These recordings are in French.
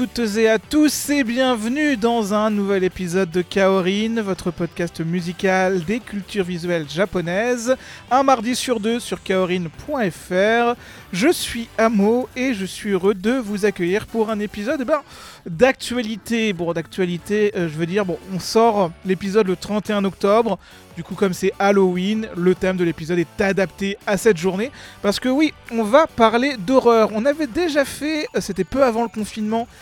Toutes et à tous et bienvenue dans un nouvel épisode de Kaorin, votre podcast musical des cultures visuelles japonaises, un mardi sur deux sur kaorin.fr. Je suis Amo et je suis heureux de vous accueillir pour un épisode eh ben, d'actualité. Bon, d'actualité, euh, je veux dire, bon, on sort l'épisode le 31 octobre. Du coup, comme c'est Halloween, le thème de l'épisode est adapté à cette journée. Parce que oui, on va parler d'horreur. On avait déjà fait, euh, c'était peu avant le confinement,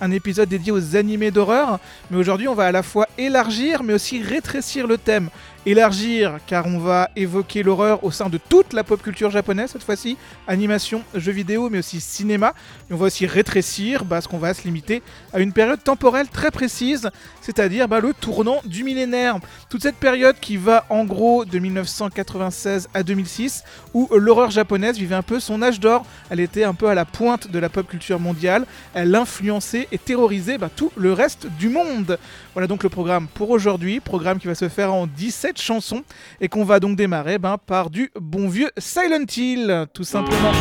un épisode dédié aux animés d'horreur. Mais aujourd'hui, on va à la fois élargir, mais aussi rétrécir le thème. Élargir, car on va évoquer l'horreur au sein de toute la pop culture japonaise cette fois-ci. Animation, jeux vidéo, mais aussi cinéma. Et on va aussi rétrécir, parce qu'on va se limiter à une période temporelle très précise, c'est-à-dire bah, le tournant du millénaire. Toute cette période qui va en gros de 1996 à 2006, où l'horreur japonaise vivait un peu son âge d'or. Elle était un peu à la pointe de la pop culture mondiale. Elle influençait et terrorisait bah, tout le reste du monde. Voilà donc le programme pour aujourd'hui, programme qui va se faire en 17 chansons et qu'on va donc démarrer ben, par du bon vieux Silent Hill, tout simplement.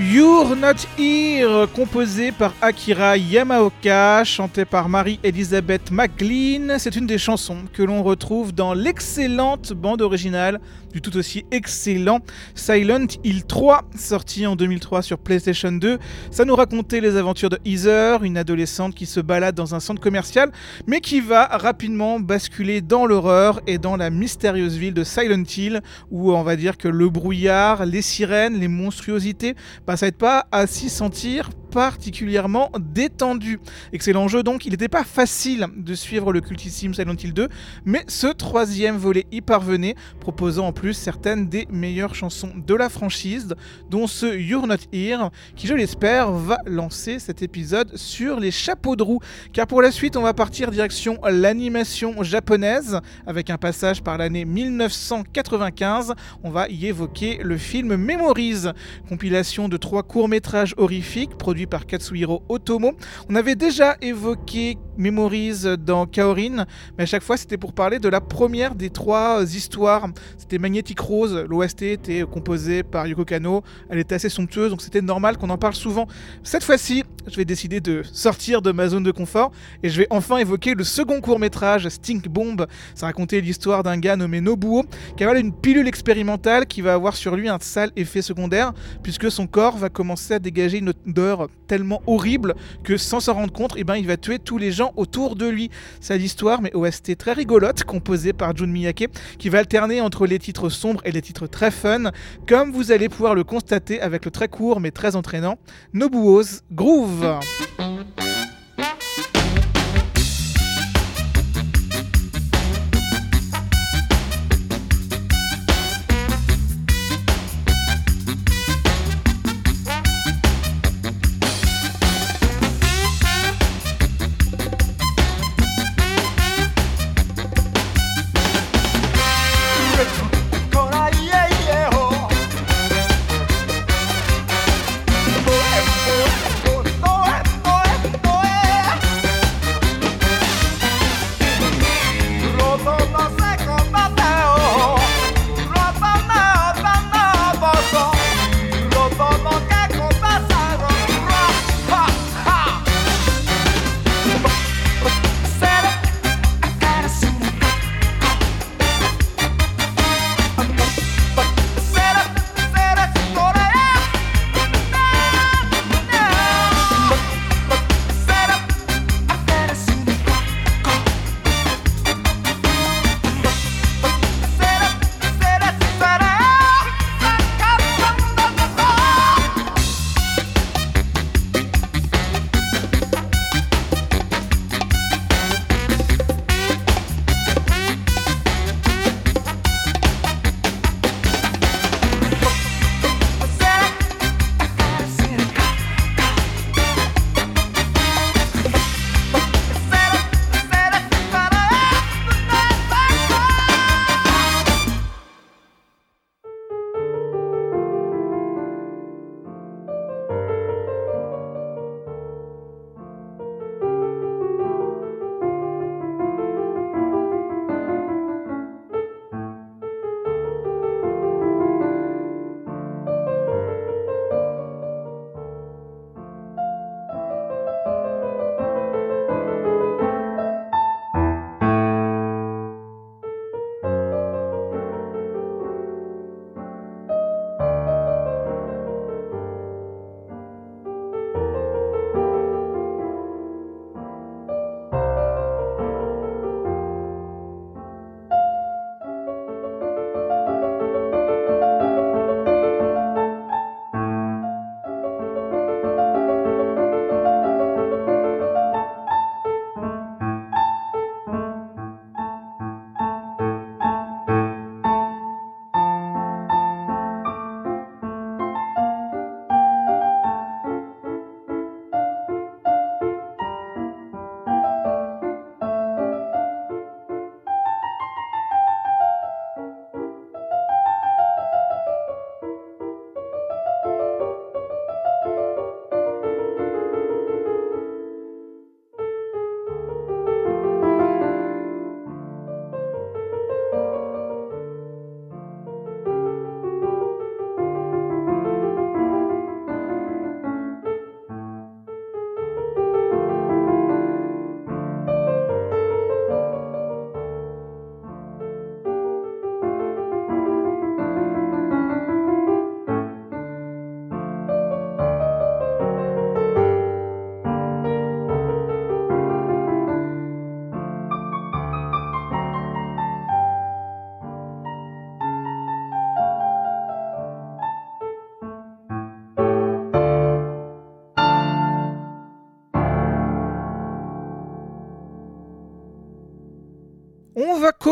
You're Not Here, composé par Akira Yamaoka, chanté par Marie-Elisabeth McLean. C'est une des chansons que l'on retrouve dans l'excellente bande originale du tout aussi excellent Silent Hill 3, sorti en 2003 sur PlayStation 2. Ça nous racontait les aventures de Heather, une adolescente qui se balade dans un centre commercial, mais qui va rapidement basculer dans l'horreur et dans la mystérieuse ville de Silent Hill, où on va dire que le brouillard, les sirènes, les monstruosités, bah, ça n'aide pas à s'y sentir particulièrement détendu. Excellent jeu donc, il n'était pas facile de suivre le cultissime Silent Hill 2, mais ce troisième volet y parvenait, proposant en plus certaines des meilleures chansons de la franchise, dont ce You're Not Here, qui je l'espère va lancer cet épisode sur les chapeaux de roue, car pour la suite on va partir direction l'animation japonaise, avec un passage par l'année 1995, on va y évoquer le film Memories, compilation de trois courts-métrages horrifiques produits par Katsuhiro Otomo. On avait déjà évoqué Memories dans Kaorin, mais à chaque fois c'était pour parler de la première des trois histoires. C'était Magnetic Rose, l'OST était composé par Yoko Kano, elle était assez somptueuse donc c'était normal qu'on en parle souvent. Cette fois-ci, je vais décider de sortir de ma zone de confort et je vais enfin évoquer le second court-métrage Stink Bomb. Ça racontait l'histoire d'un gars nommé Nobuo qui a une pilule expérimentale qui va avoir sur lui un sale effet secondaire puisque son corps va commencer à dégager une odeur tellement horrible que sans s'en rendre compte, eh ben, il va tuer tous les gens autour de lui. C'est l'histoire, mais OST très rigolote, composée par Jun Miyake, qui va alterner entre les titres sombres et les titres très fun, comme vous allez pouvoir le constater avec le très court mais très entraînant Nobuo's Groove.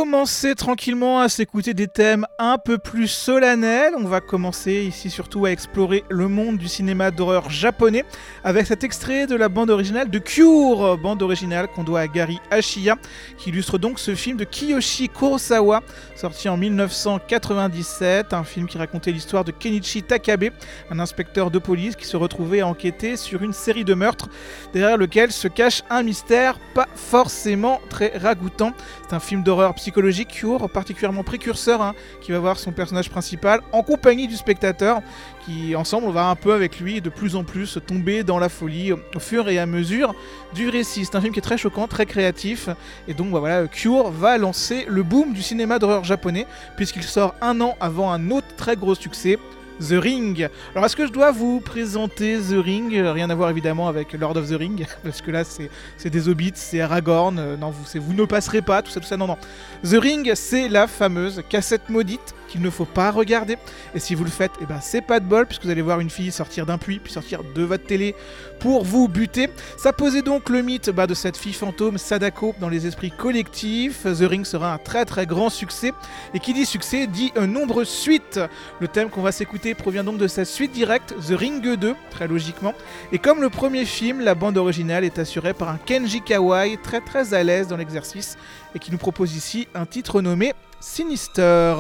Commencer tranquillement à s'écouter des thèmes un peu plus solennels. On va commencer ici surtout à explorer le monde du cinéma d'horreur japonais avec cet extrait de la bande originale de Cure, bande originale qu'on doit à Gary Ashiya, qui illustre donc ce film de Kiyoshi Kurosawa, sorti en 1997, un film qui racontait l'histoire de Kenichi Takabe, un inspecteur de police qui se retrouvait à enquêter sur une série de meurtres derrière lequel se cache un mystère pas forcément très ragoûtant. C'est un film d'horreur psychologique, Cure, particulièrement précurseur, hein, qui va voir son personnage principal en compagnie du spectateur, qui ensemble va un peu avec lui de plus en plus tomber dans la folie au fur et à mesure du récit. C'est un film qui est très choquant, très créatif, et donc bah, voilà, Cure va lancer le boom du cinéma d'horreur japonais, puisqu'il sort un an avant un autre très gros succès, The Ring. Alors est-ce que je dois vous présenter The Ring? Rien à voir évidemment avec Lord of the Ring, parce que là c'est des hobbits, c'est Aragorn, euh, non vous, vous ne passerez pas, tout ça, tout ça, non, non. The Ring, c'est la fameuse cassette maudite qu'il ne faut pas regarder. Et si vous le faites, eh ben, c'est pas de bol, puisque vous allez voir une fille sortir d'un puits, puis sortir de votre télé pour vous buter. Ça posait donc le mythe bah, de cette fille fantôme Sadako dans les esprits collectifs. The Ring sera un très très grand succès. Et qui dit succès dit un nombre suite. Le thème qu'on va s'écouter provient donc de sa suite directe, The Ring 2, très logiquement. Et comme le premier film, la bande originale est assurée par un Kenji Kawai très très à l'aise dans l'exercice et qui nous propose ici un titre nommé Sinister.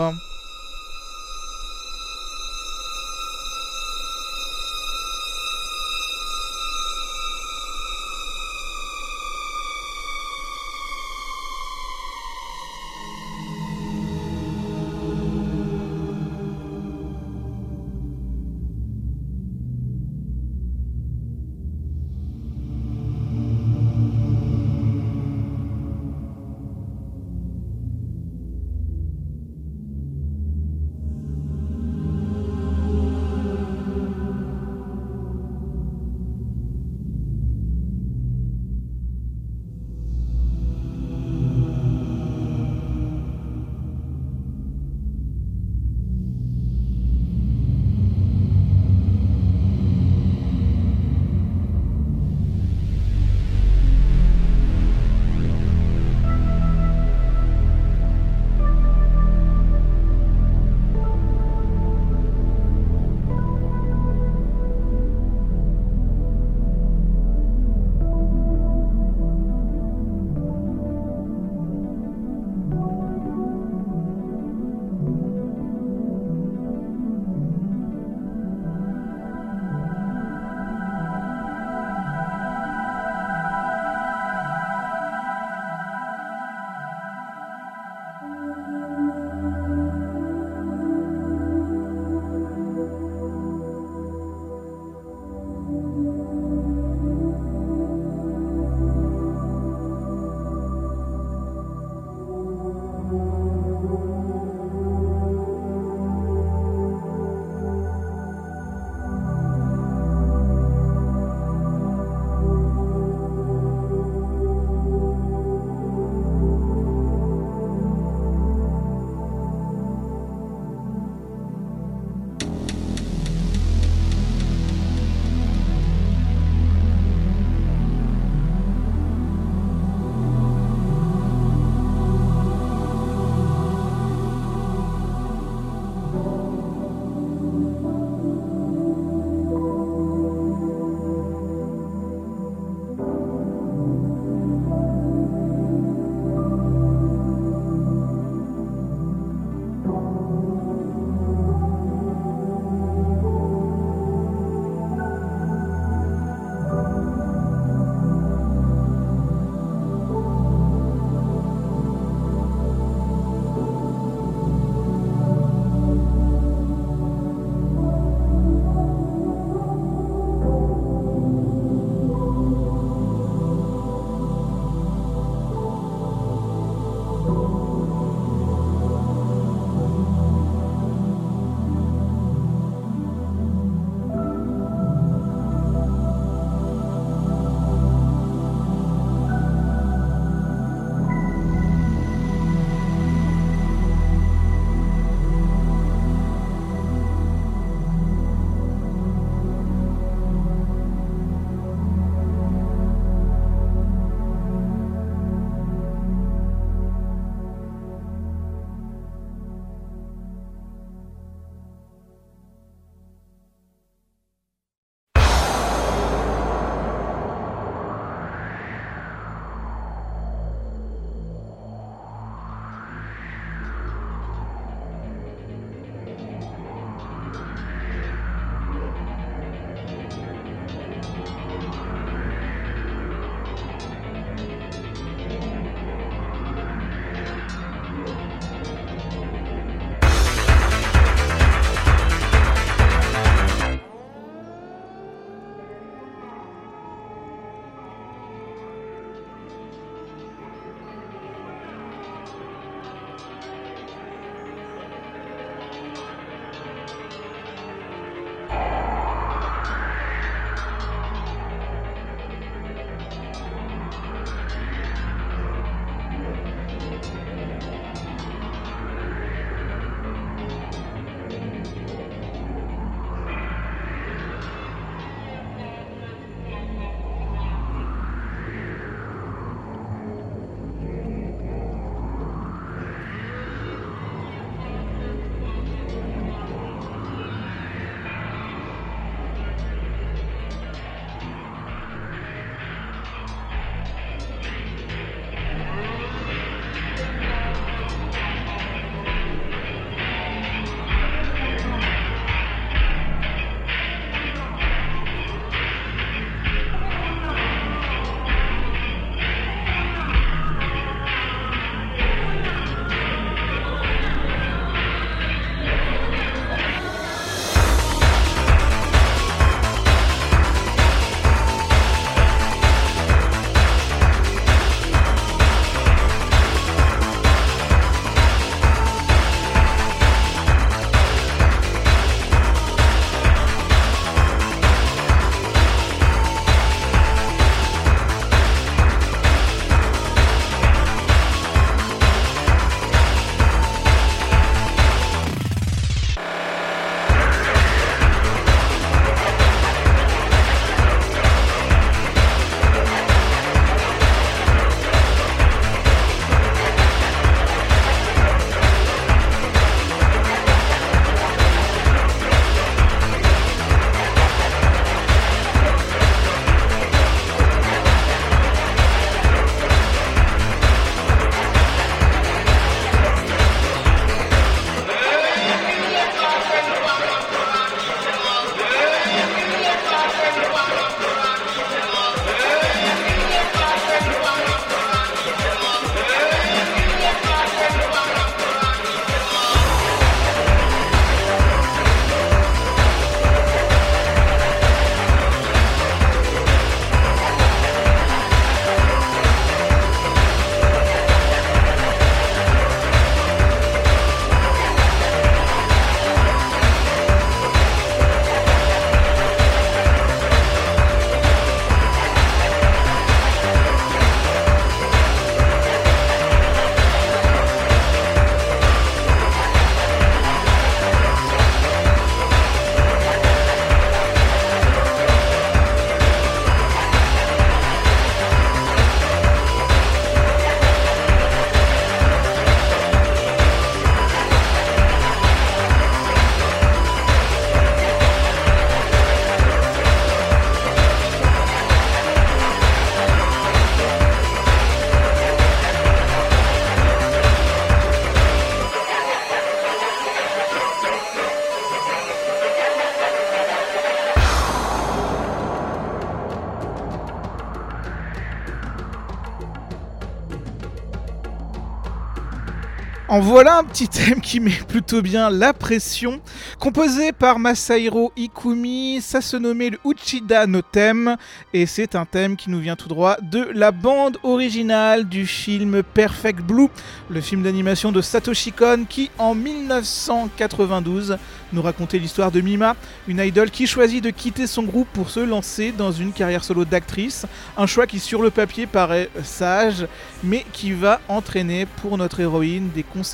Voilà un petit thème qui met plutôt bien la pression. Composé par Masahiro Ikumi, ça se nommait le Uchida no Theme et c'est un thème qui nous vient tout droit de la bande originale du film Perfect Blue, le film d'animation de Satoshi Kon qui en 1992 nous racontait l'histoire de Mima, une idole qui choisit de quitter son groupe pour se lancer dans une carrière solo d'actrice, un choix qui sur le papier paraît sage mais qui va entraîner pour notre héroïne des conséquences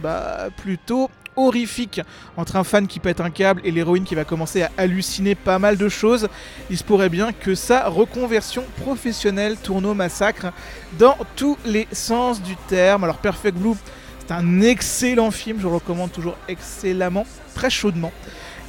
bah, plutôt horrifiques. Entre un fan qui pète un câble et l'héroïne qui va commencer à halluciner pas mal de choses, il se pourrait bien que sa reconversion professionnelle tourne au massacre dans tous les sens du terme. Alors Perfect Blue, c'est un excellent film, je le recommande toujours excellemment, très chaudement.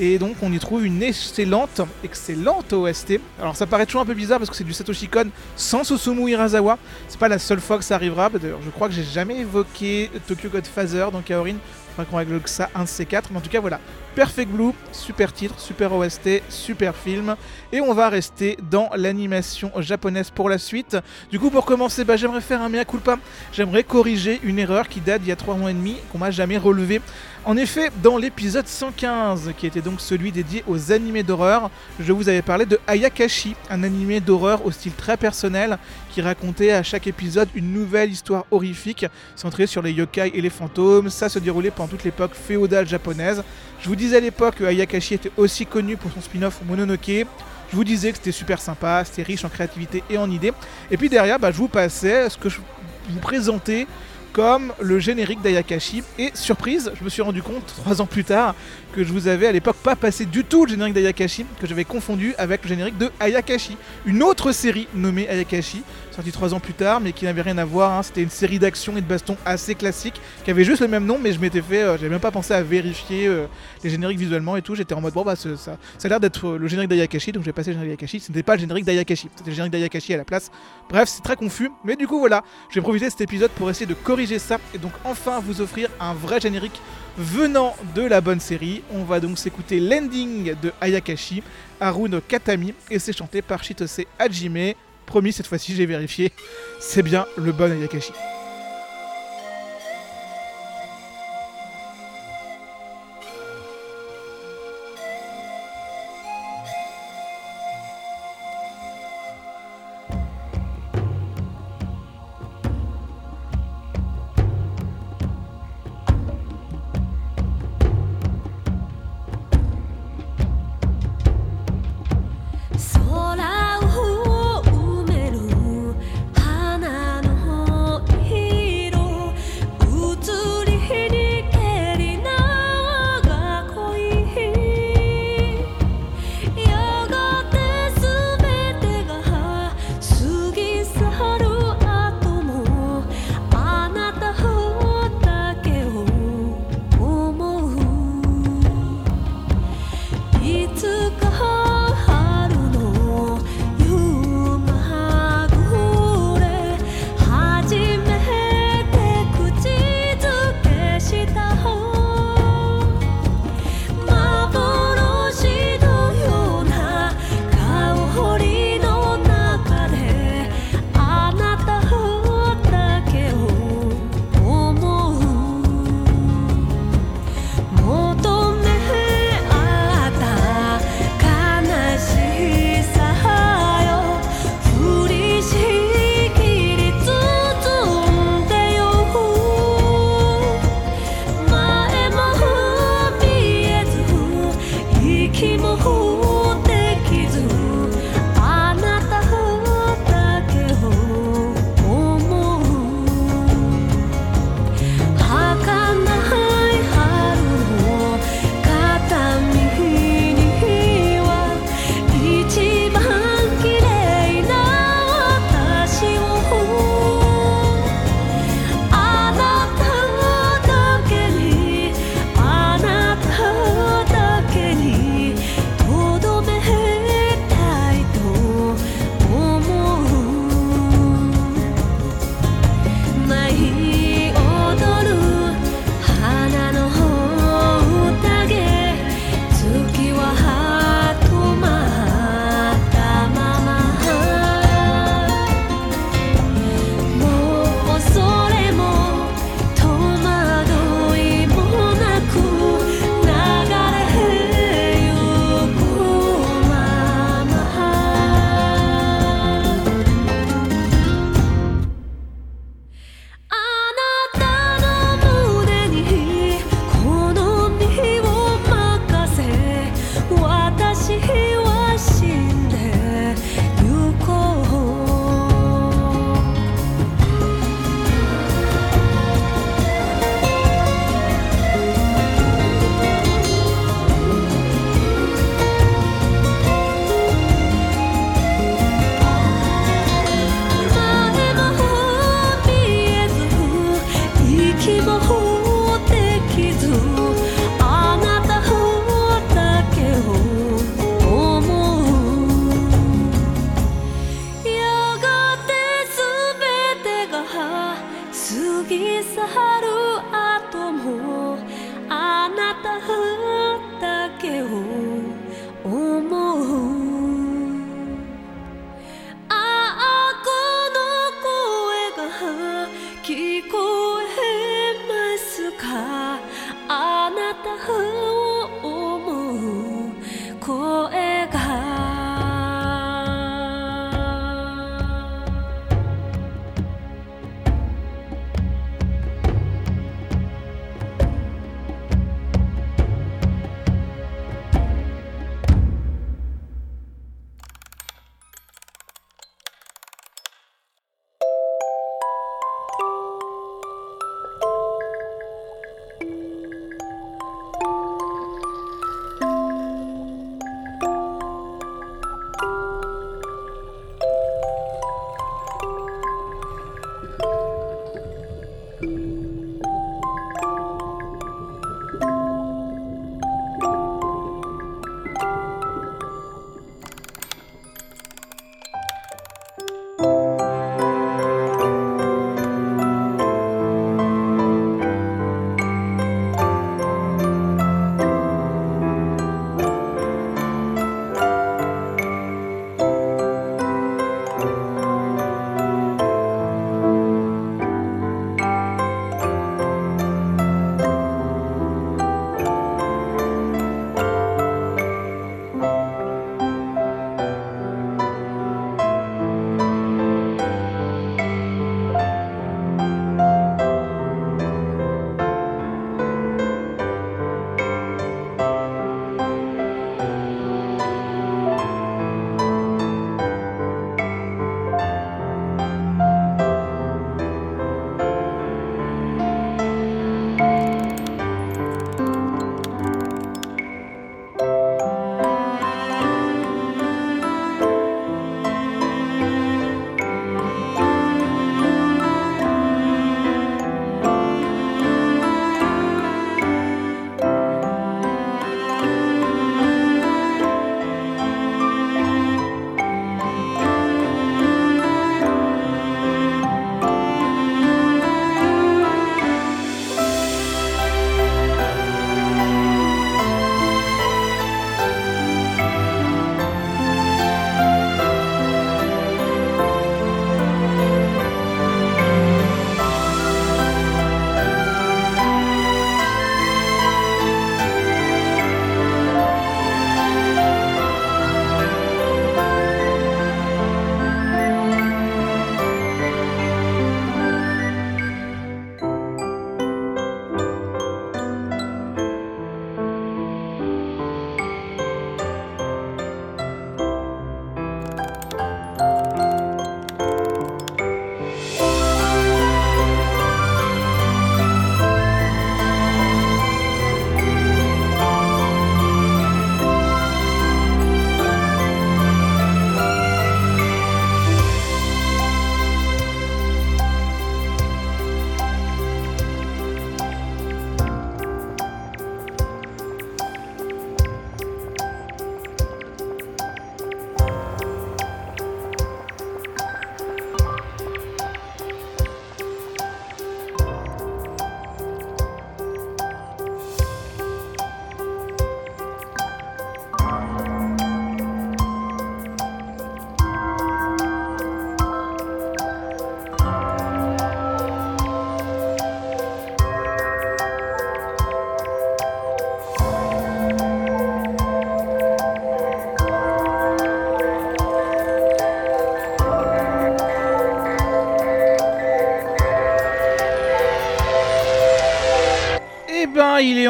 Et donc on y trouve une excellente, excellente OST. Alors ça paraît toujours un peu bizarre parce que c'est du Satoshi Kon sans Susumu Hirasawa. C'est pas la seule fois que ça arrivera. D'ailleurs, je crois que j'ai jamais évoqué Tokyo Godfather dans Kaorin. Faudra qu'on règle ça un de ces. Mais en tout cas, voilà. Perfect Blue, super titre, super OST, super film. Et on va rester dans l'animation japonaise pour la suite. Du coup, pour commencer, bah, j'aimerais faire un mea culpa. J'aimerais corriger une erreur qui date d'il y a 3 mois et demi, qu'on m'a jamais relevée. En effet, dans l'épisode 115, qui était donc celui dédié aux animés d'horreur, je vous avais parlé de Ayakashi, un animé d'horreur au style très personnel qui racontait à chaque épisode une nouvelle histoire horrifique centrée sur les yokai et les fantômes. Ça se déroulait pendant toute l'époque féodale japonaise. Je vous disais à l'époque que Ayakashi était aussi connu pour son spin-off Mononoke. Je vous disais que c'était super sympa, c'était riche en créativité et en idées. Et puis derrière, bah, je vous passais ce que je vous présentais comme le générique d'Ayakashi. Et surprise, je me suis rendu compte trois ans plus tard que je vous avais à l'époque pas passé du tout le générique d'Ayakashi, que j'avais confondu avec le générique de Ayakashi, une autre série nommée Ayakashi, sortie trois ans plus tard, mais qui n'avait rien à voir. hein. C'était une série d'action et de baston assez classique, qui avait juste le même nom, mais je m'étais fait, euh, j'avais même pas pensé à vérifier euh, les génériques visuellement et tout. J'étais en mode bon bah ça, ça a l'air d'être euh, le générique d'Ayakashi, donc j'ai passé le générique d'Ayakashi. Ce n'était pas le générique d'Ayakashi, c'était le générique d'Ayakashi à la place. Bref, c'est très confus, mais du coup voilà, je vais profiter de cet épisode pour essayer de corriger ça et donc enfin vous offrir un vrai générique venant de la bonne série. On va donc s'écouter l'ending de Ayakashi, Haru no Katami, et c'est chanté par Shitose Hajime. Promis, cette fois-ci j'ai vérifié, c'est bien le bon Ayakashi.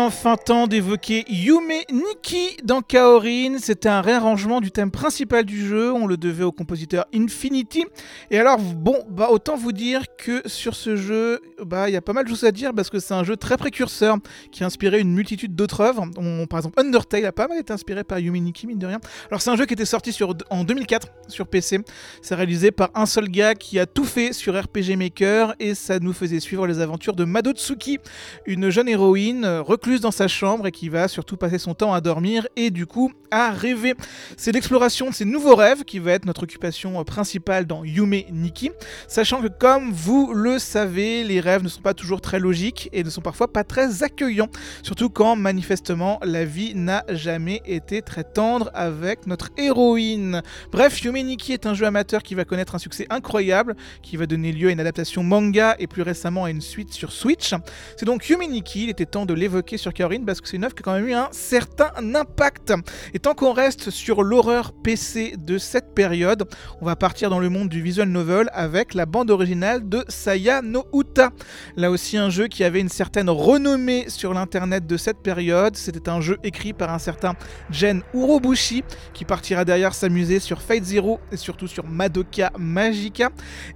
Enfin temps d'évoquer Yume Nikki dans Kaorin. C'était un réarrangement du thème principal du jeu, on le devait au compositeur Infinity. Et alors, bon, bah autant vous dire que sur ce jeu, bah il y a pas mal de choses à dire parce que c'est un jeu très précurseur qui a inspiré une multitude d'autres œuvres. par exemple, Undertale a pas mal été inspiré par Yume Nikki, mine de rien. Alors, c'est un jeu qui était sorti sur, en 2004 sur PC. C'est réalisé par un seul gars qui a tout fait sur RPG Maker et ça nous faisait suivre les aventures de Madotsuki, une jeune héroïne euh, dans sa chambre et qui va surtout passer son temps à dormir et du coup à rêver. C'est l'exploration de ses nouveaux rêves qui va être notre occupation euh, principale dans Yume Nikki, sachant que comme vous le savez, les rêves ne sont pas toujours très logiques et ne sont parfois pas très accueillants, surtout quand manifestement la vie n'a jamais été très tendre avec notre héroïne. Bref, Yume Nikki est un jeu amateur qui va connaître un succès incroyable, qui va donner lieu à une adaptation manga et plus récemment à une suite sur Switch. C'est donc Yume Nikki, il était temps de l'évoquer sur Kaorin parce que c'est une œuvre qui a quand même eu un certain impact. Et tant qu'on reste sur l'horreur PC de cette période, on va partir dans le monde du visual novel avec la bande originale de Saya no Uta. Là aussi un jeu qui avait une certaine renommée sur l'internet de cette période. C'était un jeu écrit par un certain Jen Urobushi qui partira derrière s'amuser sur Fate Zero et surtout sur Madoka Magica.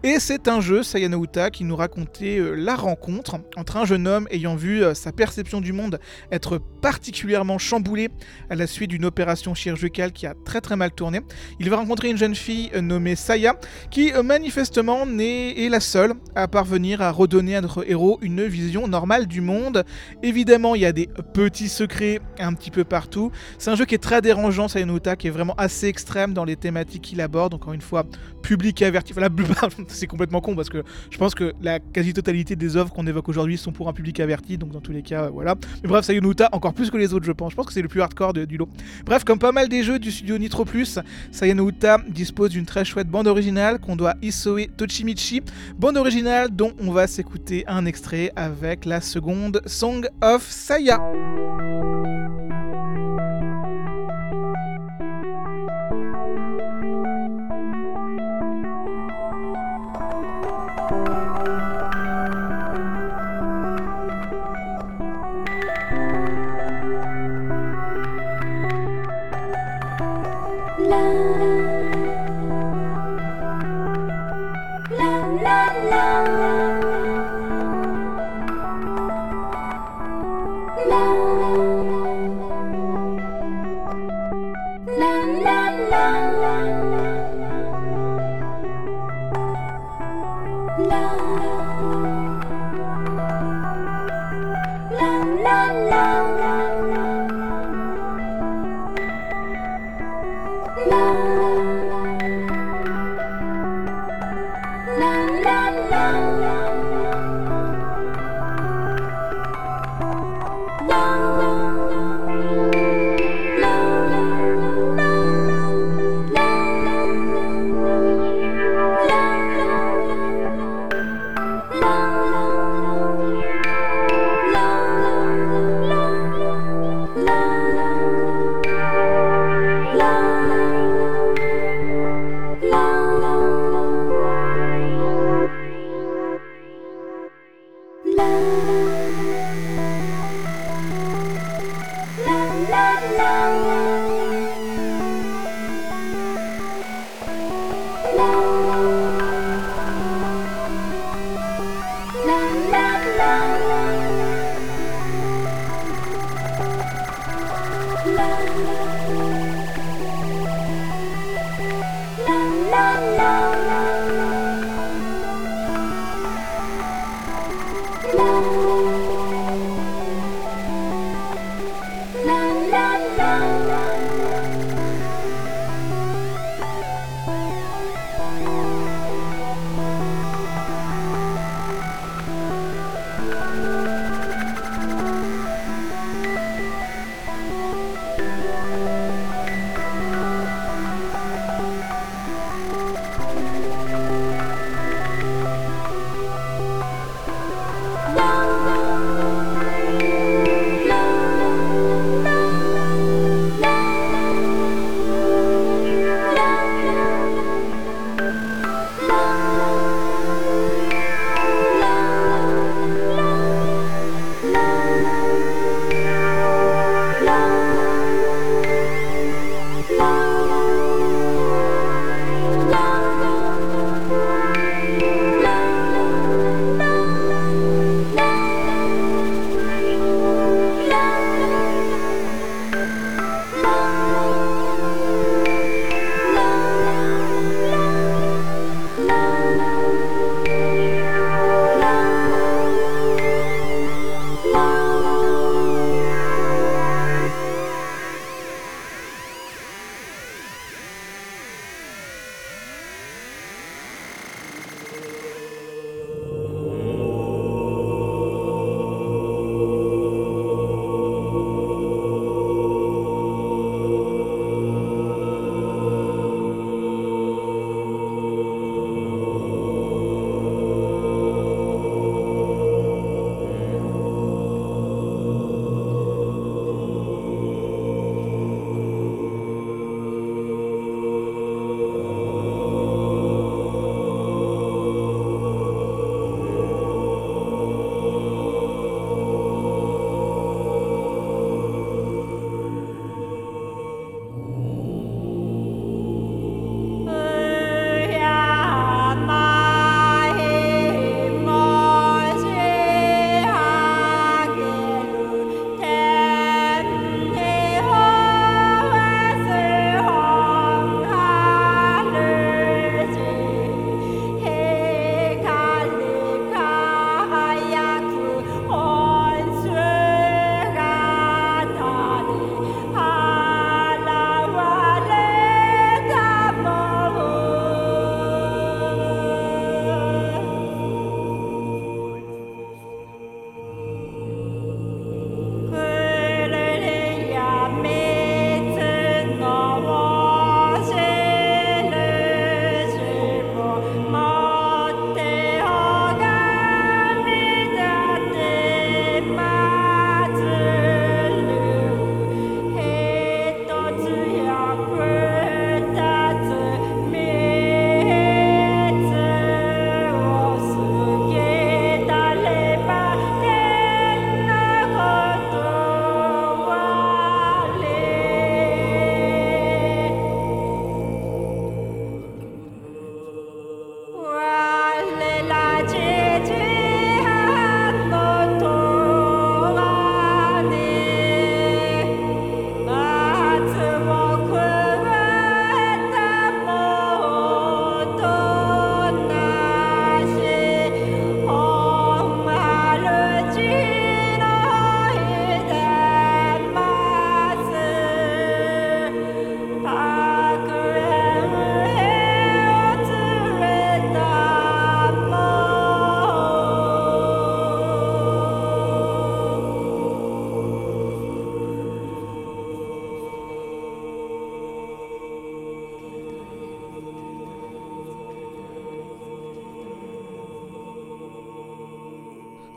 Et c'est un jeu, Saya no Uta, qui nous racontait euh, la rencontre entre un jeune homme ayant vu euh, sa perception du monde être particulièrement chamboulée à la suite d'une opération chirurgicale qui a très très mal tourné. Il va rencontrer une jeune fille nommée Saya qui euh, manifestement est la seule à parvenir à redonner à notre héros une vision normale du monde. Évidemment, il y a des petits secrets un petit peu partout. C'est un jeu qui est très dérangeant, Sayanota, qui est vraiment assez extrême dans les thématiques qu'il aborde. Encore une fois, public averti. C'est complètement con parce que je pense que la quasi-totalité des œuvres qu'on évoque aujourd'hui sont pour un public averti. Donc, dans tous les cas, voilà. Bref, Sayonouta, encore plus que les autres, je pense. Je pense que c'est le plus hardcore du lot. Bref, comme pas mal des jeux du studio Nitro Plus, dispose d'une très chouette bande originale qu'on doit Isoe Tochimichi. Bande originale dont on va s'écouter un extrait avec la seconde Song of Saya. La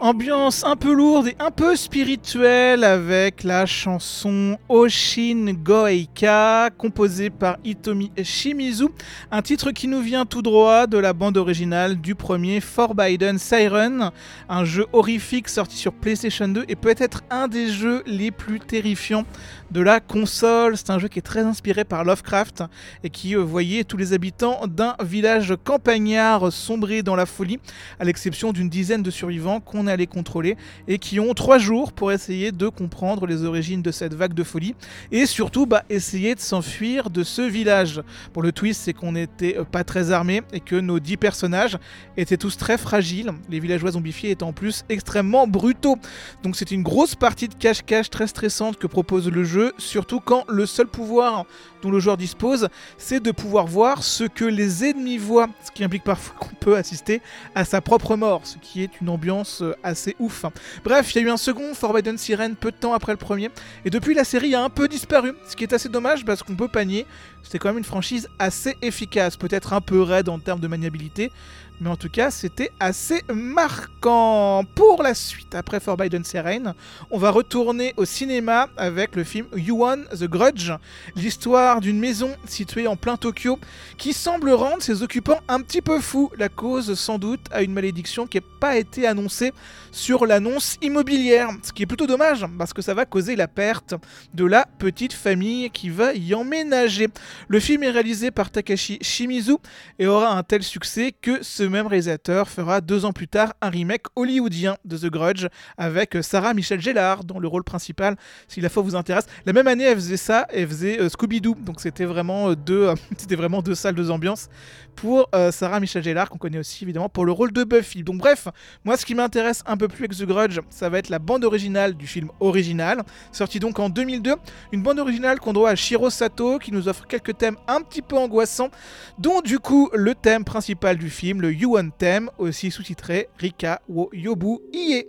Ambiance un peu lourde et un peu spirituelle avec la chanson Oshin Goeika composée par Hitomi Shimizu, un titre qui nous vient tout droit de la bande originale du premier Forbidden Siren, un jeu horrifique sorti sur PlayStation 2 et peut-être un des jeux les plus terrifiants de la console. C'est un jeu qui est très inspiré par Lovecraft et qui euh, voyait tous les habitants d'un village campagnard sombrer dans la folie, à l'exception d'une dizaine de survivants qu'on allait contrôler et qui ont trois jours pour essayer de comprendre les origines de cette vague de folie et surtout bah, essayer de s'enfuir de ce village. Pour le twist, c'est qu'on n'était euh, pas très armés et que nos dix personnages étaient tous très fragiles, les villageois zombifiés étant en plus extrêmement brutaux. Donc c'est une grosse partie de cache-cache très stressante que propose le jeu surtout quand le seul pouvoir dont le joueur dispose, c'est de pouvoir voir ce que les ennemis voient, ce qui implique parfois qu'on peut assister à sa propre mort, ce qui est une ambiance euh, assez ouf. Bref, il y a eu un second Forbidden Siren peu de temps après le premier, et depuis la série a un peu disparu, ce qui est assez dommage parce qu'on peut panier, c'était quand même une franchise assez efficace, peut-être un peu raide en termes de maniabilité, mais en tout cas, c'était assez marquant. Pour la suite, après Forbidden Siren, on va retourner au cinéma avec le film You Won The Grudge, l'histoire d'une maison située en plein Tokyo qui semble rendre ses occupants un petit peu fous. La cause, sans doute, à une malédiction qui n'a pas été annoncée sur l'annonce immobilière. Ce qui est plutôt dommage parce que ça va causer la perte de la petite famille qui va y emménager. Le film est réalisé par Takashi Shimizu et aura un tel succès que ce même réalisateur fera deux ans plus tard un remake hollywoodien de The Grudge avec Sarah Michelle Gellar dans le rôle principal, si la fois vous intéresse. La même année, elle faisait ça, elle faisait euh, Scooby-Doo, donc c'était vraiment euh, deux, vraiment deux salles, deux ambiances pour euh, Sarah Michelle Gellar qu'on connaît aussi évidemment pour le rôle de Buffy. Donc bref, moi ce qui m'intéresse un peu plus avec The Grudge, ça va être la bande originale du film original, sorti donc en 2002, une bande originale qu'on doit à Shiro Sato qui nous offre quelques thèmes un petit peu angoissants, dont du coup le thème principal du film, le Yuan Theme, aussi sous-titré Rika wo Yobu Ie.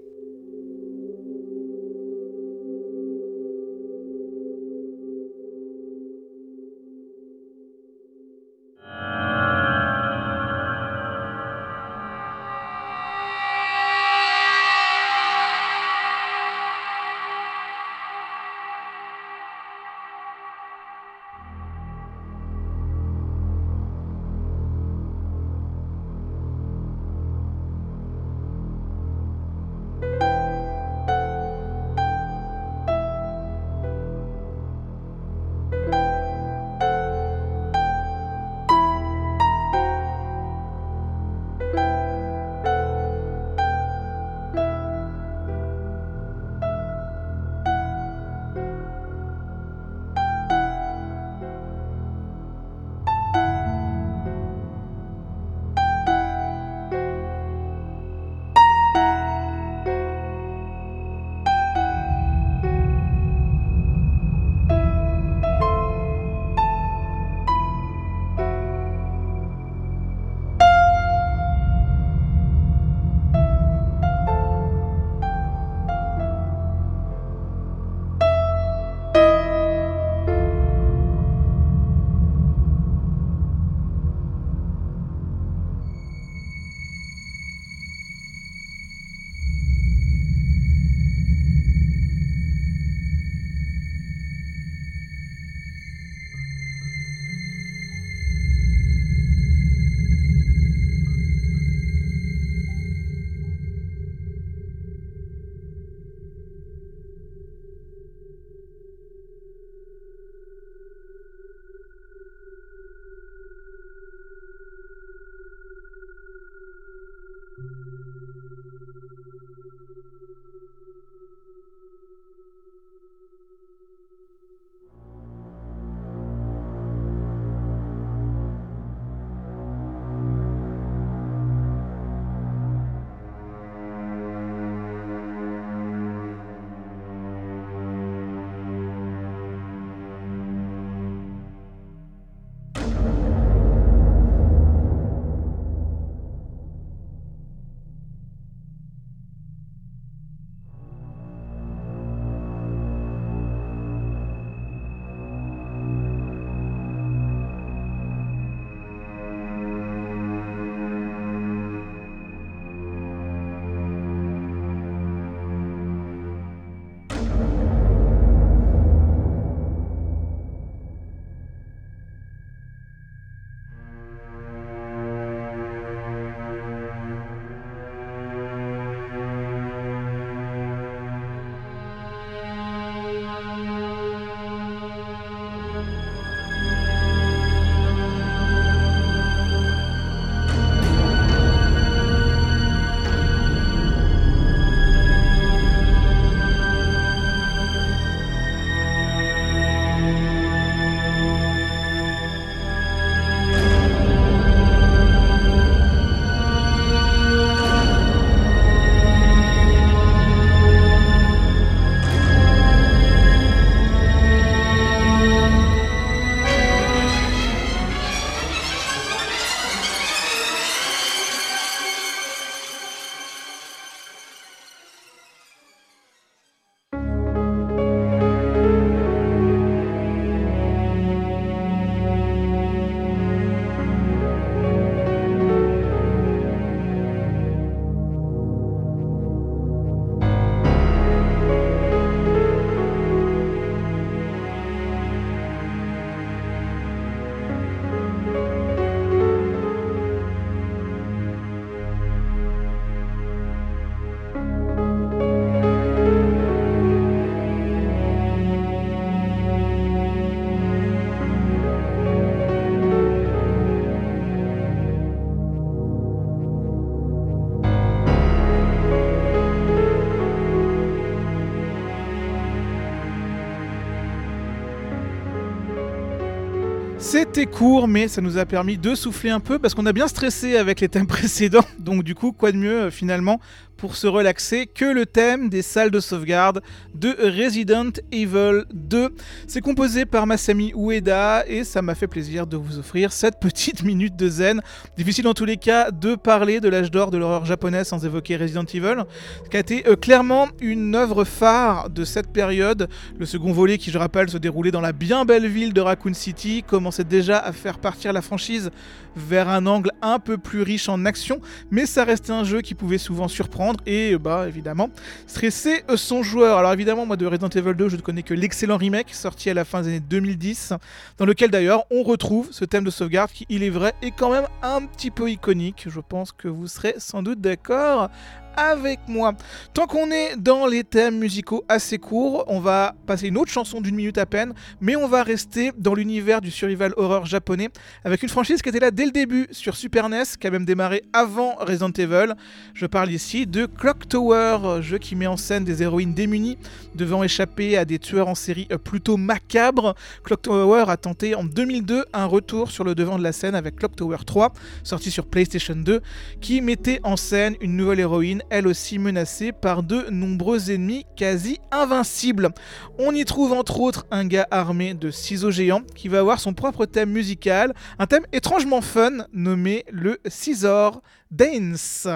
C'était court, mais ça nous a permis de souffler un peu parce qu'on a bien stressé avec les thèmes précédents. Donc du coup, quoi de mieux euh, finalement pour se relaxer que le thème des salles de sauvegarde de Resident Evil 2. C'est composé par Masami Ueda et ça m'a fait plaisir de vous offrir cette petite minute de zen. Difficile en tous les cas de parler de l'âge d'or de l'horreur japonaise sans évoquer Resident Evil, qui a été euh, clairement une œuvre phare de cette période. Le second volet qui je rappelle se déroulait dans la bien belle ville de Raccoon City commençait déjà à faire partir la franchise vers un angle un peu plus riche en action, mais ça restait un jeu qui pouvait souvent surprendre et bah évidemment stresser son joueur. Alors évidemment moi de Resident Evil 2 je ne connais que l'excellent remake sorti à la fin des années 2010, dans lequel d'ailleurs on retrouve ce thème de sauvegarde qui il est vrai est quand même un petit peu iconique. Je pense que vous serez sans doute d'accord avec moi. Tant qu'on est dans les thèmes musicaux assez courts, on va passer une autre chanson d'une minute à peine, mais on va rester dans l'univers du survival horror japonais avec une franchise qui était là dès le début sur Super NES, qui a même démarré avant Resident Evil. Je parle ici de Clock Tower, jeu qui met en scène des héroïnes démunies devant échapper à des tueurs en série plutôt macabres. Clock Tower a tenté en 2002 un retour sur le devant de la scène avec Clock Tower 3, sorti sur PlayStation 2, qui mettait en scène une nouvelle héroïne elle aussi menacée par de nombreux ennemis quasi invincibles. On y trouve entre autres un gars armé de ciseaux géants qui va avoir son propre thème musical, un thème étrangement fun nommé le Scissor Dance.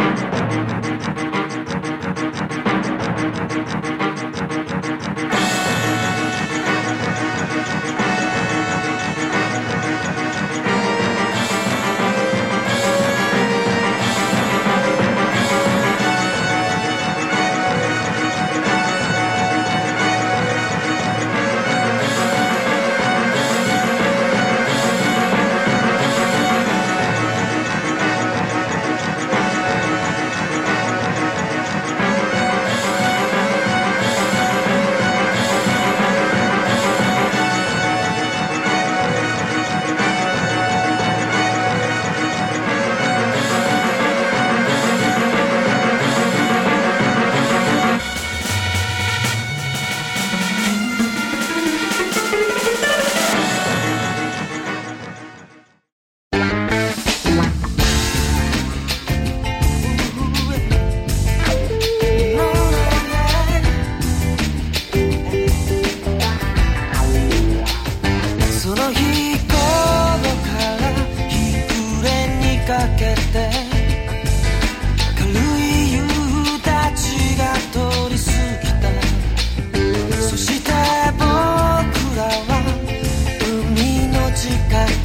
近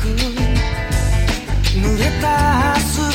く濡れた明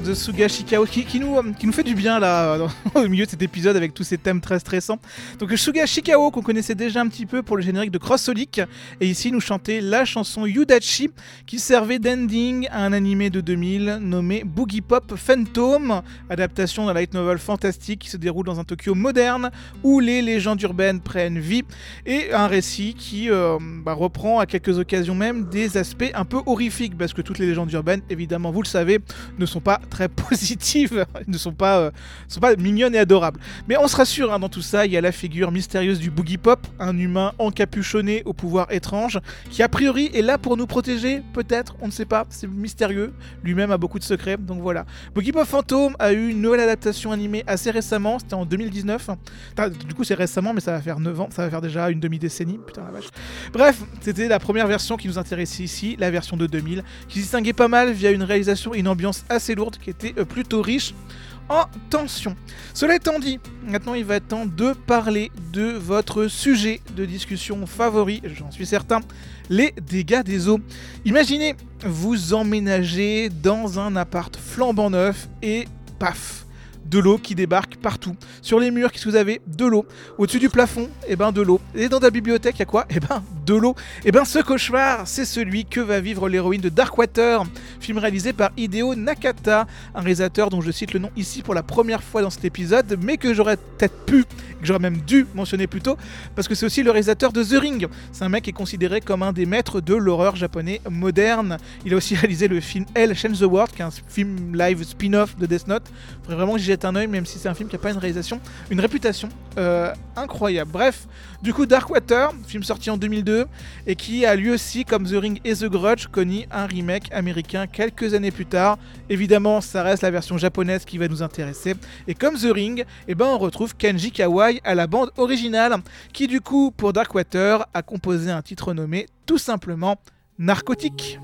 de Suga Shikao qui, nous, hum, qui nous fait du bien là au milieu de cet épisode avec tous ces thèmes très stressants. Donc Suga Shikao qu'on connaissait déjà un petit peu pour le générique de Cross Sonic et ici nous chantait la chanson Yudachi qui servait d'ending à un animé de 2000 nommé Boogie Pop Phantom, adaptation d'un light novel fantastique qui se déroule dans un Tokyo moderne où les légendes urbaines prennent vie. Et un récit qui euh, bah, reprend à quelques occasions même des aspects un peu horrifiques parce que toutes les légendes urbaines évidemment, vous le savez, ne sont pas très positives, ne sont pas, euh, sont pas mignonnes et adorables. Mais on se rassure, hein, dans tout ça, il y a la figure mystérieuse du Boogie Pop, un humain encapuchonné au pouvoir étrange, qui a priori est là pour nous protéger, peut-être, on ne sait pas, c'est mystérieux, lui-même a beaucoup de secrets, donc voilà. Boogie Pop Phantom a eu une nouvelle adaptation animée assez récemment, c'était en 2019. du coup, c'est récemment, mais ça va faire 9 ans, ça va faire déjà une demi-décennie, putain la vache. Bref, c'était la première version qui nous intéressait ici, la version de 2000, qui distinguait pas mal via une réalisation et une ambiance assez lourde qui était euh, plutôt riche en tension. Cela étant dit, maintenant il va être temps de parler de votre sujet de discussion favori, j'en suis certain, les dégâts des eaux. Imaginez, vous emménagez dans un appart flambant neuf et paf de l'eau qui débarque partout. Sur les murs, qu'est-ce que vous avez? De l'eau. Au-dessus du plafond, eh ben de l'eau. Et dans ta bibliothèque, il y a quoi? Eh ben de l'eau. Eh ben ce cauchemar, c'est celui que va vivre l'héroïne de Darkwater, film réalisé par Hideo Nakata, un réalisateur dont je cite le nom ici pour la première fois dans cet épisode, mais que j'aurais peut-être pu, que j'aurais même dû mentionner plus tôt, parce que c'est aussi le réalisateur de The Ring. C'est un mec qui est considéré comme un des maîtres de l'horreur japonais moderne. Il a aussi réalisé le film Hell Change the World, qui est un film live spin-off de Death Note. Vraiment que j'y un oeil, même si c'est un film qui n'a pas une réalisation, une réputation euh, incroyable. Bref, du coup, Darkwater, film sorti en 2002, et qui a lui aussi, comme The Ring et The Grudge, connu un remake américain quelques années plus tard. Évidemment, ça reste la version japonaise qui va nous intéresser. Et comme The Ring, eh ben, on retrouve Kenji Kawai à la bande originale, qui du coup, pour Darkwater, a composé un titre nommé tout simplement Narcotique.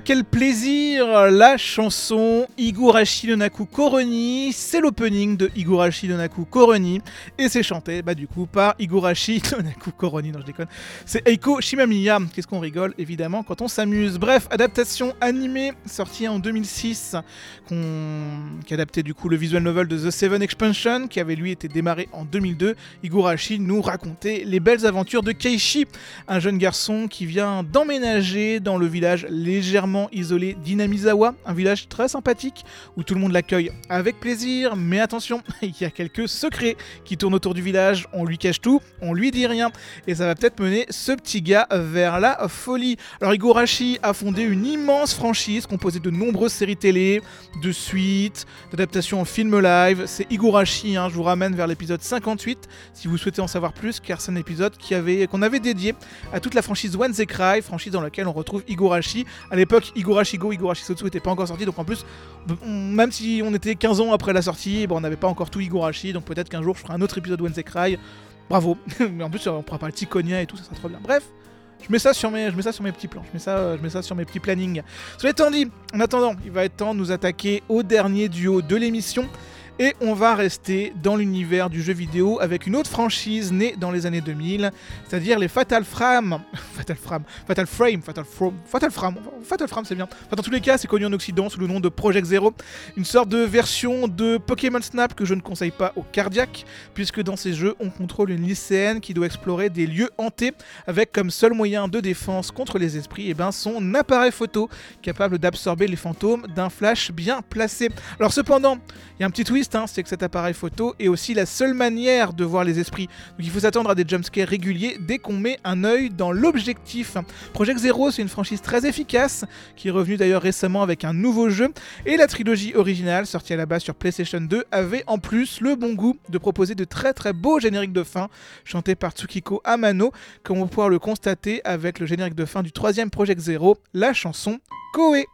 Quel plaisir La chanson Igurashi no Naku Koroni, c'est l'opening de Igurashi no Naku Koroni et c'est chanté bah du coup par Igurashi no Naku Koroni, non je déconne. C'est Eiko Shimamiya, qu'est-ce qu'on rigole évidemment quand on s'amuse. Bref, adaptation animée sortie en 2006 qui adaptait du coup le visual novel de The Seven Expansion qui avait lui été démarré en 2002. Igurashi nous racontait les belles aventures de Keishi, un jeune garçon qui vient d'emménager dans le village légèrement isolé un village très sympathique où tout le monde l'accueille avec plaisir, mais attention, il y a quelques secrets qui tournent autour du village, on lui cache tout, on lui dit rien, et ça va peut-être mener ce petit gars vers la folie. Alors Igurashi a fondé une immense franchise composée de nombreuses séries télé, de suites, d'adaptations en film live, c'est Igurashi, hein, je vous ramène vers l'épisode 58 si vous souhaitez en savoir plus, car c'est un épisode qu'on avait, avait dédié à toute la franchise One Cry, franchise dans laquelle on retrouve Igurashi à l'époque, Igurashi Go, Igurashi N'était pas encore sorti, donc en plus, même si on était 15 ans après la sortie, bon, on n'avait pas encore tout Igurashi, donc peut-être qu'un jour je ferai un autre épisode Wednesday Cry. Bravo. Mais en plus, on pourra parler de Ticonia et tout, ça sera trop bien. Bref. Je mets, ça sur mes, je mets ça sur mes petits plans, je mets ça, je mets ça sur mes petits plannings. Cela étant dit, en attendant, il va être temps de nous attaquer au dernier duo de l'émission. Et on va rester dans l'univers du jeu vidéo avec une autre franchise née dans les années 2000, c'est-à-dire les Fatal Frame. Fatal Frame, Fatal Frame, Fatal Frame, Fatal Frame, Fatal Frame c'est bien. Enfin, dans tous les cas, c'est connu en Occident sous le nom de Project Zero, une sorte de version de Pokémon Snap que je ne conseille pas aux cardiaques, puisque dans ces jeux, on contrôle une lycéenne qui doit explorer des lieux hantés avec comme seul moyen de défense contre les esprits et eh ben, son appareil photo capable d'absorber les fantômes d'un flash bien placé. Alors cependant, il y a un petit twist Hein, c'est que cet appareil photo est aussi la seule manière de voir les esprits. Donc il faut s'attendre à des jumpscares réguliers dès qu'on met un œil dans l'objectif. Project Zero, c'est une franchise très efficace, qui est revenue d'ailleurs récemment avec un nouveau jeu. Et la trilogie originale, sortie à la base sur PlayStation 2, avait en plus le bon goût de proposer de très très beaux génériques de fin, chantés par Tsukiko Amano, comme on peut pouvoir le constater avec le générique de fin du troisième Project Zero, la chanson Koe.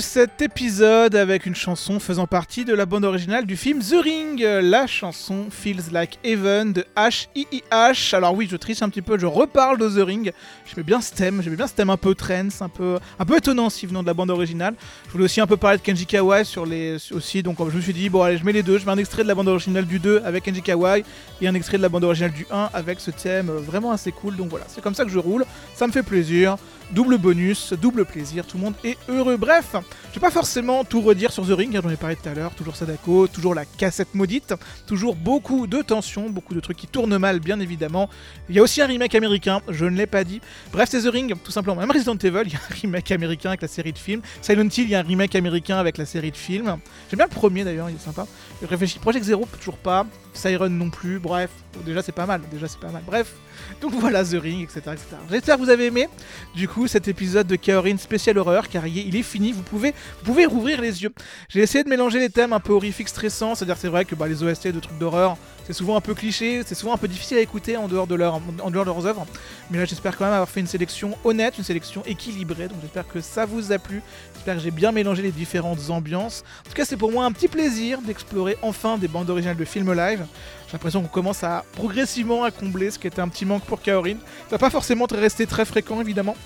Cet épisode avec une chanson faisant partie de la bande originale du film The Ring, la chanson Feels Like Heaven de H.I.I.H. Alors oui, je triche un petit peu, je reparle de The Ring. J'aimais bien ce thème, j'aimais bien ce thème un peu trance, un peu, un peu étonnant si venant de la bande originale. Je voulais aussi un peu parler de Kenji Kawai sur les aussi, donc je me suis dit bon allez, je mets les deux, je mets un extrait de la bande originale du 2 avec Kenji Kawai et un extrait de la bande originale du 1 avec ce thème vraiment assez cool. Donc voilà, c'est comme ça que je roule, ça me fait plaisir double bonus, double plaisir, tout le monde est heureux. Bref, je vais pas forcément tout redire sur The Ring, hein, j'en ai parlé tout à l'heure, toujours Sadako, toujours la cassette maudite, toujours beaucoup de tensions, beaucoup de trucs qui tournent mal, bien évidemment. Il y a aussi un remake américain, je ne l'ai pas dit. Bref, c'est The Ring, tout simplement. Même Resident Evil, il y a un remake américain avec la série de films. Silent Hill, il y a un remake américain avec la série de films. J'aime bien le premier d'ailleurs, il est sympa. Je réfléchis, Project Zero, toujours pas. Siren non plus, bref, déjà c'est pas mal, déjà c'est pas mal. Bref, donc voilà The Ring, etc. etc. J'espère que vous avez aimé, du coup, cet épisode de Kaorin spécial horreur, car il est fini. Vous pouvez, vous pouvez rouvrir les yeux. J'ai essayé de mélanger les thèmes un peu horrifiques, stressants. C'est-à-dire, c'est vrai que bah, les OST de trucs d'horreur, c'est souvent un peu cliché, c'est souvent un peu difficile à écouter en dehors de, leur, en dehors de leurs œuvres. Mais là, j'espère quand même avoir fait une sélection honnête, une sélection équilibrée. Donc, j'espère que ça vous a plu. J'espère que j'ai bien mélangé les différentes ambiances. En tout cas, c'est pour moi un petit plaisir d'explorer enfin des bandes originales de films live. J'ai l'impression qu'on commence à progressivement à combler ce qui était un petit manque pour Kaorin. Ça va pas forcément rester très fréquent, évidemment.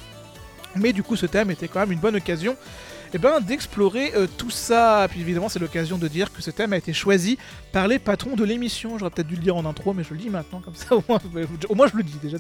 Mais du coup, ce thème était quand même une bonne occasion eh ben, d'explorer euh, tout ça. Puis évidemment, c'est l'occasion de dire que ce thème a été choisi par les patrons de l'émission. J'aurais peut-être dû le dire en intro, mais je le dis maintenant, comme ça, au moins, au moins je le dis déjà.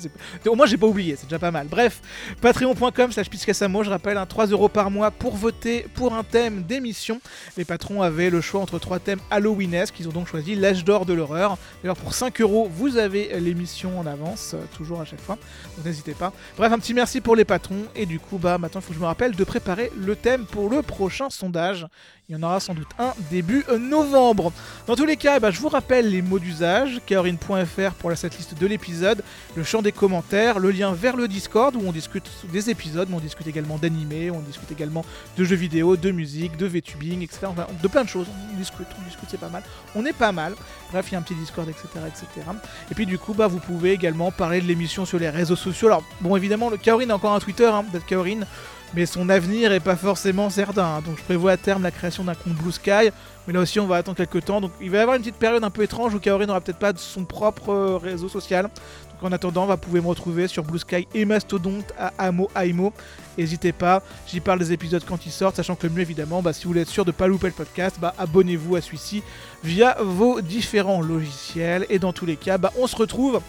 Au moins, j'ai pas oublié, c'est déjà pas mal. Bref, patreon.com slash je rappelle, un 3 euros par mois pour voter pour un thème d'émission. Les patrons avaient le choix entre trois thèmes Halloweenesques, ils ont donc choisi l'âge d'or de l'horreur. D'ailleurs, pour 5 euros, vous avez l'émission en avance, euh, toujours à chaque fois, donc n'hésitez pas. Bref, un petit merci pour les patrons, et du coup, bah maintenant, il faut que je me rappelle de préparer le thème pour le prochain sondage. Il y en aura sans doute un début novembre. Dans tous les cas, bah, je vous rappelle les mots d'usage, kaorin.fr pour la setlist de l'épisode, le champ des commentaires, le lien vers le Discord où on discute des épisodes, mais on discute également d'animés, on discute également de jeux vidéo, de musique, de VTubing, etc. de plein de choses. On discute, on discute, c'est pas mal. On est pas mal. Bref, il y a un petit Discord, etc. etc. Et puis du coup, bah, vous pouvez également parler de l'émission sur les réseaux sociaux. Alors, bon, évidemment, le Kaorin a encore un Twitter, hein, Kaorin mais son avenir est pas forcément certain. Donc je prévois à terme la création d'un compte Blue Sky, mais là aussi on va attendre quelques temps. Donc il va y avoir une petite période un peu étrange où Kaori n'aura peut-être pas son propre euh, réseau social. Donc en attendant, vous pouvez me retrouver sur Blue Sky et Mastodonte à Amo Aimo. N'hésitez pas, j'y parle des épisodes quand ils sortent, sachant que le mieux évidemment, bah, si vous voulez être sûr de pas louper le podcast, bah, abonnez-vous à celui-ci via vos différents logiciels. Et dans tous les cas, bah, on se retrouve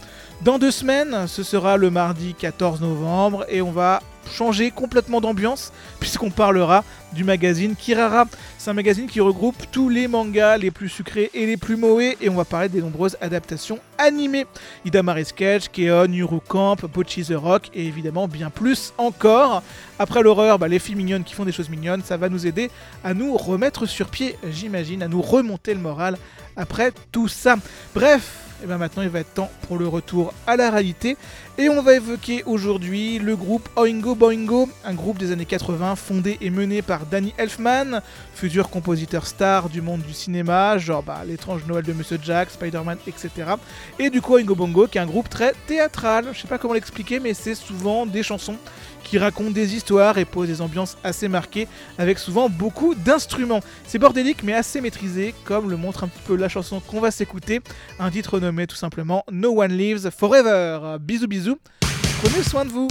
dans deux semaines, ce sera le mardi 14 novembre, et on va changer complètement d'ambiance puisqu'on parlera du magazine Kirara. C'est un magazine qui regroupe tous les mangas les plus sucrés et les plus mauvais et on va parler des nombreuses adaptations animées. Idamare Sketch, Keon, Yuru Camp, Pochi the Rock et évidemment bien plus encore. Après l'horreur, bah, les filles mignonnes qui font des choses mignonnes, ça va nous aider à nous remettre sur pied, j'imagine, à nous remonter le moral après tout ça. Bref, et bien maintenant il va être temps pour le retour à la réalité. Et on va évoquer aujourd'hui le groupe Oingo Boingo, un groupe des années 80 fondé et mené par Danny Elfman, futur compositeur star du monde du cinéma, genre bah, l'étrange Noël de Monsieur Jack, Spider-Man, etc. Et du coup Oingo Boingo qui est un groupe très théâtral, je sais pas comment l'expliquer mais c'est souvent des chansons qui raconte des histoires et pose des ambiances assez marquées, avec souvent beaucoup d'instruments. C'est bordélique mais assez maîtrisé, comme le montre un petit peu la chanson qu'on va s'écouter, un titre nommé tout simplement No One Lives Forever. Bisous bisous, prenez soin de vous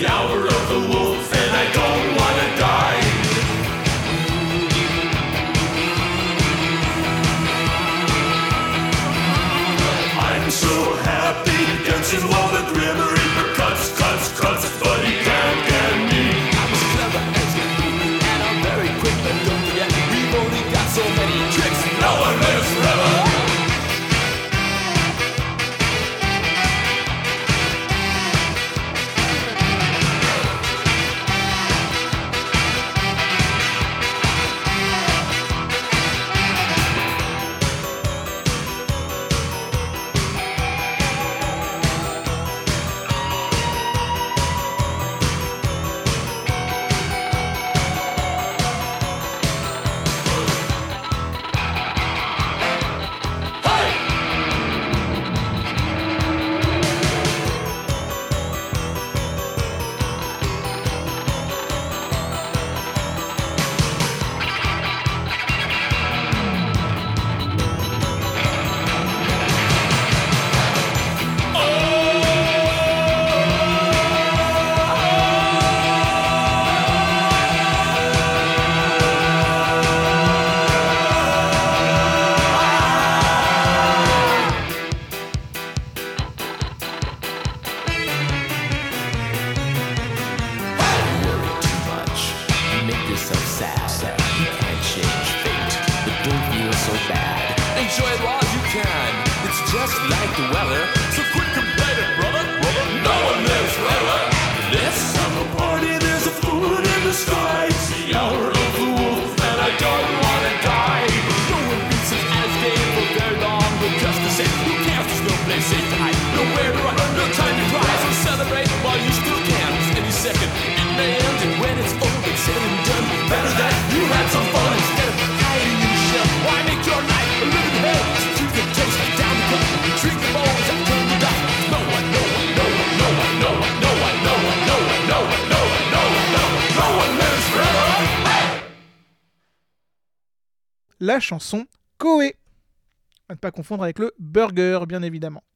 Now. la chanson Koé. À ne pas confondre avec le burger, bien évidemment.